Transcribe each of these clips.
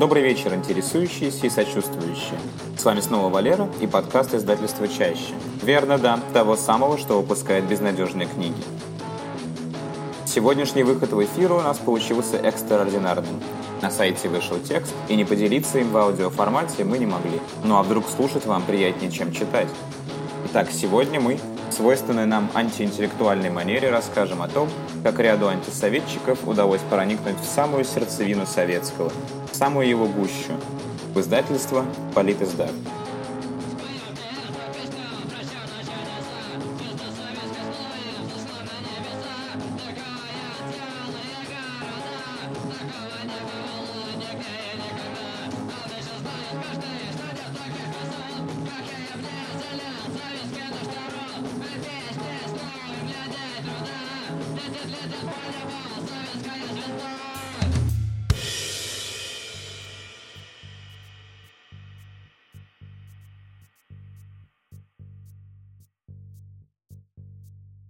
Добрый вечер, интересующиеся и сочувствующие. С вами снова Валера и подкаст издательства «Чаще». Верно, да, того самого, что выпускает безнадежные книги. Сегодняшний выход в эфир у нас получился экстраординарным. На сайте вышел текст, и не поделиться им в аудиоформате мы не могли. Ну а вдруг слушать вам приятнее, чем читать? Итак, сегодня мы в свойственной нам антиинтеллектуальной манере расскажем о том, как ряду антисоветчиков удалось проникнуть в самую сердцевину советского, в самую его гущу, в издательство «Политиздат».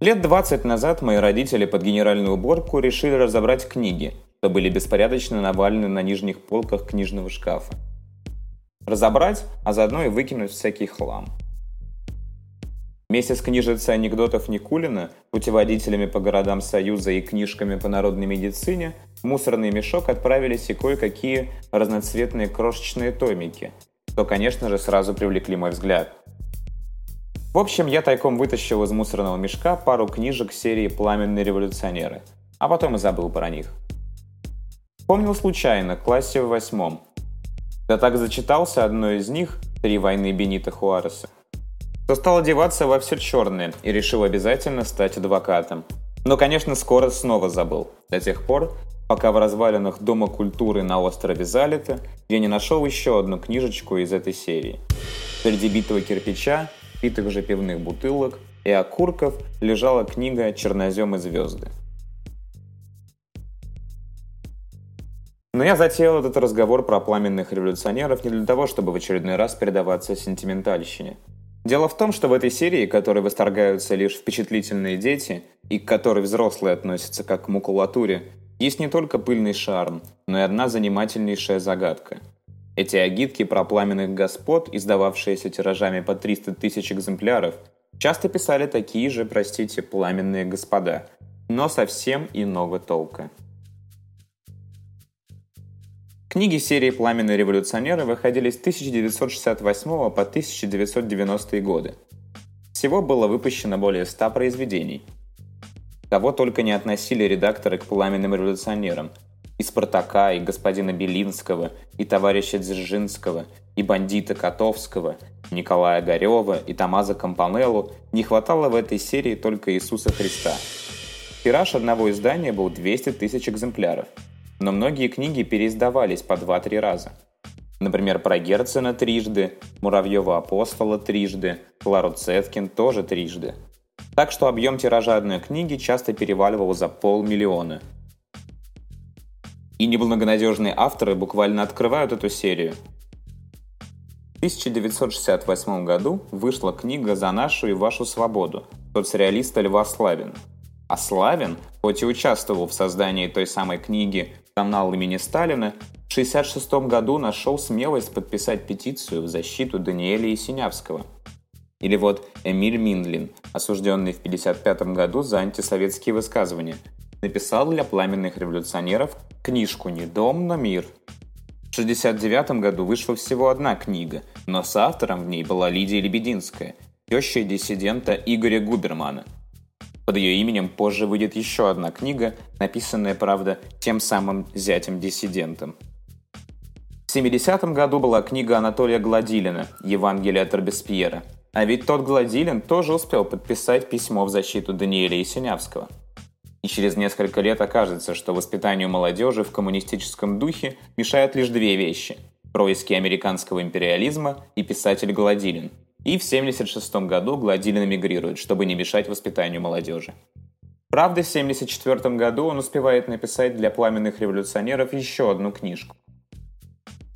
Лет 20 назад мои родители под генеральную уборку решили разобрать книги, что были беспорядочно навалены на нижних полках книжного шкафа. Разобрать, а заодно и выкинуть всякий хлам. Вместе с книжицей анекдотов Никулина, путеводителями по городам Союза и книжками по народной медицине в мусорный мешок отправились и кое-какие разноцветные крошечные томики, что, конечно же, сразу привлекли мой взгляд – в общем, я тайком вытащил из мусорного мешка пару книжек серии «Пламенные революционеры», а потом и забыл про них. Помнил случайно, в классе в восьмом. Да так зачитался одной из них «Три войны Бенита Хуареса», что стал одеваться во все черное и решил обязательно стать адвокатом. Но, конечно, скоро снова забыл. До тех пор, пока в развалинах Дома культуры на острове Залита я не нашел еще одну книжечку из этой серии. Среди битого кирпича битых же пивных бутылок и окурков лежала книга «Чернозем и звезды». Но я затеял этот разговор про пламенных революционеров не для того, чтобы в очередной раз передаваться сентиментальщине. Дело в том, что в этой серии, которой восторгаются лишь впечатлительные дети, и к которой взрослые относятся как к макулатуре, есть не только пыльный шарм, но и одна занимательнейшая загадка – эти агитки про пламенных господ, издававшиеся тиражами по 300 тысяч экземпляров, часто писали такие же, простите, пламенные господа, но совсем иного толка. Книги серии «Пламенные революционеры» выходили с 1968 по 1990 годы. Всего было выпущено более 100 произведений. Кого только не относили редакторы к «Пламенным революционерам», и Спартака, и господина Белинского, и товарища Дзержинского, и бандита Котовского, Николая Горева и Тамаза Кампанеллу не хватало в этой серии только Иисуса Христа. Тираж одного издания был 200 тысяч экземпляров, но многие книги переиздавались по 2-3 раза. Например, про Герцена трижды, Муравьева Апостола трижды, Клару Цеткин тоже трижды. Так что объем тиража одной книги часто переваливал за полмиллиона – и неблагонадежные авторы буквально открывают эту серию. В 1968 году вышла книга «За нашу и вашу свободу» соцреалиста Льва Славина. А Славин, хоть и участвовал в создании той самой книги «Канал имени Сталина», в 1966 году нашел смелость подписать петицию в защиту Даниэля Есенявского. Или вот Эмиль Миндлин, осужденный в 1955 году за антисоветские высказывания – написал для пламенных революционеров книжку «Не дом, но мир». В 1969 году вышла всего одна книга, но с автором в ней была Лидия Лебединская, теща диссидента Игоря Губермана. Под ее именем позже выйдет еще одна книга, написанная, правда, тем самым зятем-диссидентом. В 70 году была книга Анатолия Гладилина «Евангелие от Робеспьера». А ведь тот Гладилин тоже успел подписать письмо в защиту Даниэля Есенявского – и через несколько лет окажется, что воспитанию молодежи в коммунистическом духе мешают лишь две вещи – происки американского империализма и писатель Гладилин. И в 1976 году Гладилин эмигрирует, чтобы не мешать воспитанию молодежи. Правда, в 1974 году он успевает написать для пламенных революционеров еще одну книжку.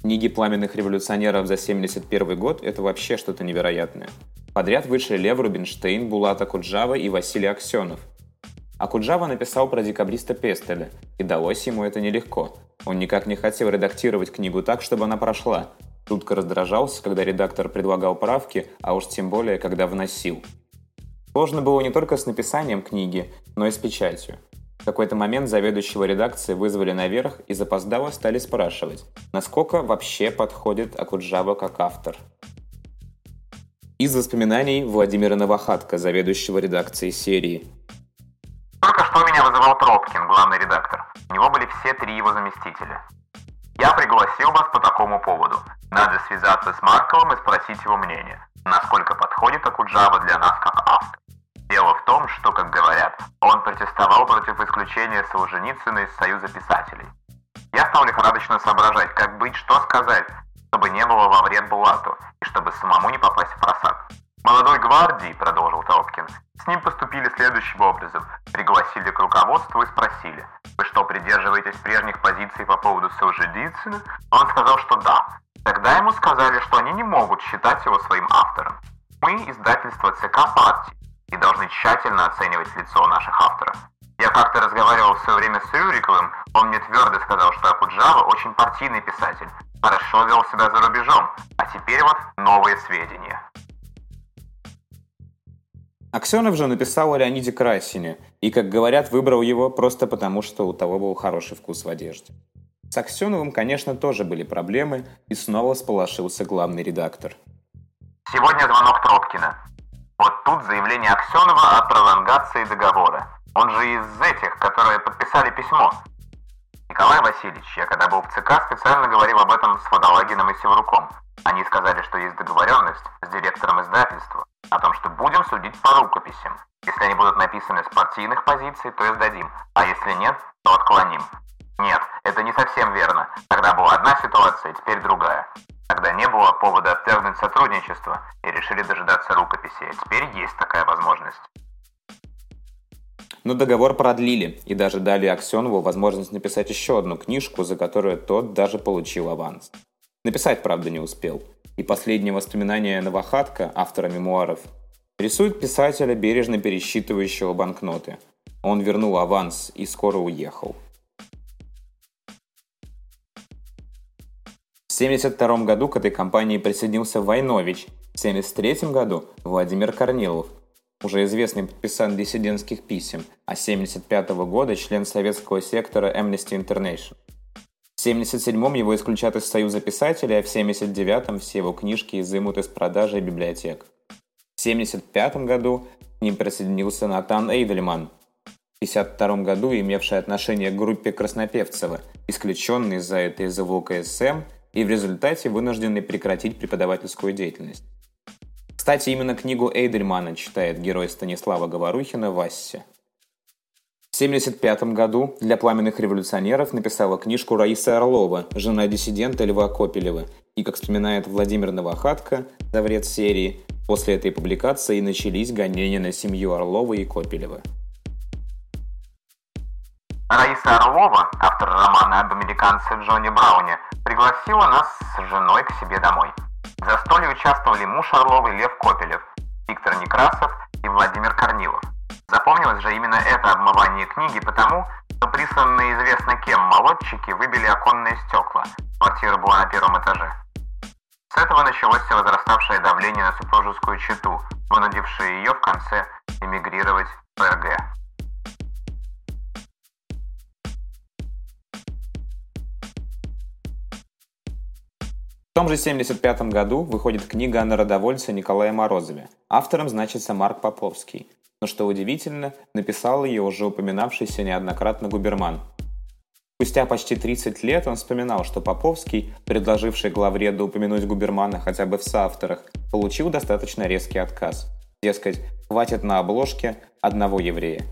Книги пламенных революционеров за 1971 год – это вообще что-то невероятное. Подряд вышли Лев Рубинштейн, Булата Куджава и Василий Аксенов – Акуджава написал про декабриста Пестеля, и далось ему это нелегко. Он никак не хотел редактировать книгу так, чтобы она прошла. Жутко раздражался, когда редактор предлагал правки, а уж тем более, когда вносил. Сложно было не только с написанием книги, но и с печатью. В какой-то момент заведующего редакции вызвали наверх и запоздало стали спрашивать, насколько вообще подходит Акуджава как автор. Из воспоминаний Владимира Новохатка, заведующего редакцией серии. Что меня вызывал Тропкин, главный редактор. У него были все три его заместителя. Я пригласил вас по такому поводу. Надо связаться с Марковым и спросить его мнение, насколько подходит Акуджава для нас как автор. Дело в том, что, как говорят, он протестовал против исключения Солженицына из Союза писателей. Я стал лихорадочно соображать, как быть, что сказать, чтобы не было во вред Булату и чтобы самому не попасть в просак. «Молодой гвардии», — продолжил Тропкин, — «с ним поступили следующим образом. Вы что, придерживаетесь прежних позиций по поводу Солженицына?» Он сказал, что да. Тогда ему сказали, что они не могут считать его своим автором. Мы издательство ЦК партии и должны тщательно оценивать лицо наших авторов. Я как-то разговаривал в свое время с Рюриковым, он мне твердо сказал, что Акуджава очень партийный писатель, хорошо вел себя за рубежом, а теперь вот новые сведения. Аксенов же написал о Леониде Красине, и, как говорят, выбрал его просто потому, что у того был хороший вкус в одежде. С Аксеновым, конечно, тоже были проблемы, и снова сполошился главный редактор. Сегодня звонок Тропкина. Вот тут заявление Аксенова о пролонгации договора. Он же из этих, которые подписали письмо. Николай Васильевич, я когда был в ЦК, специально говорил об этом с Водолагиным и Севруком. Они сказали, что есть договоренность с директором издательства судить по рукописям. Если они будут написаны с партийных позиций, то издадим, а если нет, то отклоним. Нет, это не совсем верно. Тогда была одна ситуация, теперь другая. Тогда не было повода отвергнуть сотрудничество и решили дожидаться рукописи. Теперь есть такая возможность. Но договор продлили и даже дали Аксенову возможность написать еще одну книжку, за которую тот даже получил аванс. Написать, правда, не успел. И последнее воспоминание Новохатка, автора мемуаров, рисует писателя, бережно пересчитывающего банкноты. Он вернул аванс и скоро уехал. В 1972 году к этой компании присоединился Войнович, в 1973 году Владимир Корнилов, уже известный подписант диссидентских писем, а с 1975 года член советского сектора Amnesty International. В 1977 его исключат из Союза писателей, а в 1979 все его книжки изымут из продажи библиотек. В 1975 году к ним присоединился Натан Эйдельман, в 1952 году имевший отношение к группе Краснопевцева, исключенный из-за этой из ВЛКСМ и в результате вынужденный прекратить преподавательскую деятельность. Кстати, именно книгу Эйдельмана читает герой Станислава Говорухина Вассе. В 1975 году для пламенных революционеров написала книжку Раиса Орлова, жена диссидента Льва Копелева. И, как вспоминает Владимир Новохатко, за вред серии, после этой публикации начались гонения на семью Орлова и Копелева. Раиса Орлова, автор романа об американце Джонни Брауне, пригласила нас с женой к себе домой. В застолье участвовали муж Орловой Лев Копелев, Виктор Некрасов и Владимир Корнилов. Запомнилось же именно это обмывание книги потому, что присланные известно кем молодчики выбили оконные стекла. Квартира была на первом этаже. С этого началось возраставшее давление на супружескую чету, вынудившее ее в конце эмигрировать в РГ. В том же 1975 году выходит книга о народовольце Николае Морозове. Автором значится Марк Поповский. Но что удивительно, написал ее уже упоминавшийся неоднократно Губерман. Спустя почти 30 лет он вспоминал, что Поповский, предложивший главреду упомянуть Губермана хотя бы в соавторах, получил достаточно резкий отказ. Дескать, хватит на обложке одного еврея.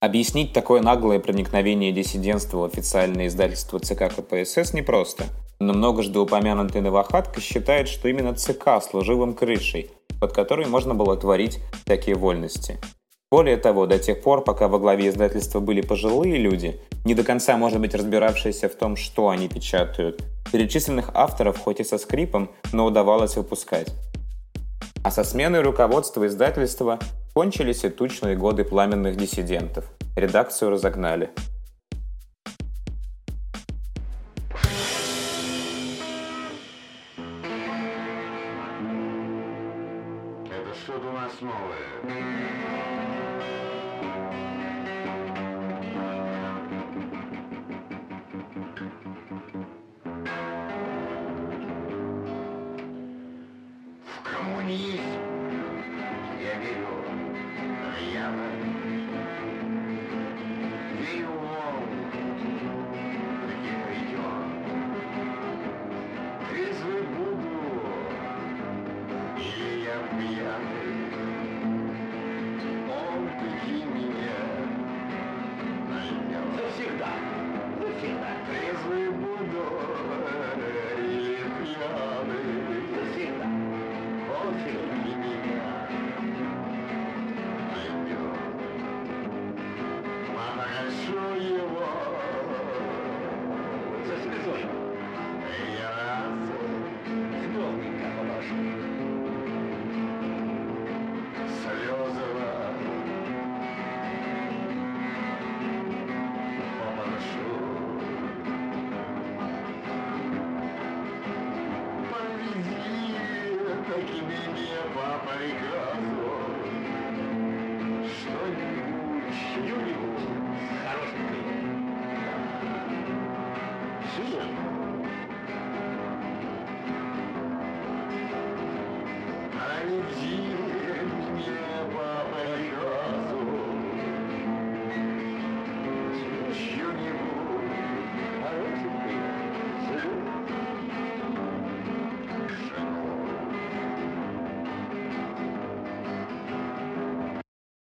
Объяснить такое наглое проникновение диссидентства в официальное издательство ЦК КПСС непросто – но многожды упомянутый Новохатка считает, что именно ЦК служил им крышей, под которой можно было творить такие вольности. Более того, до тех пор, пока во главе издательства были пожилые люди, не до конца, может быть, разбиравшиеся в том, что они печатают, перечисленных авторов хоть и со скрипом, но удавалось выпускать. А со сменой руководства издательства Кончились и тучные годы пламенных диссидентов. Редакцию разогнали. Что-то у нас новое.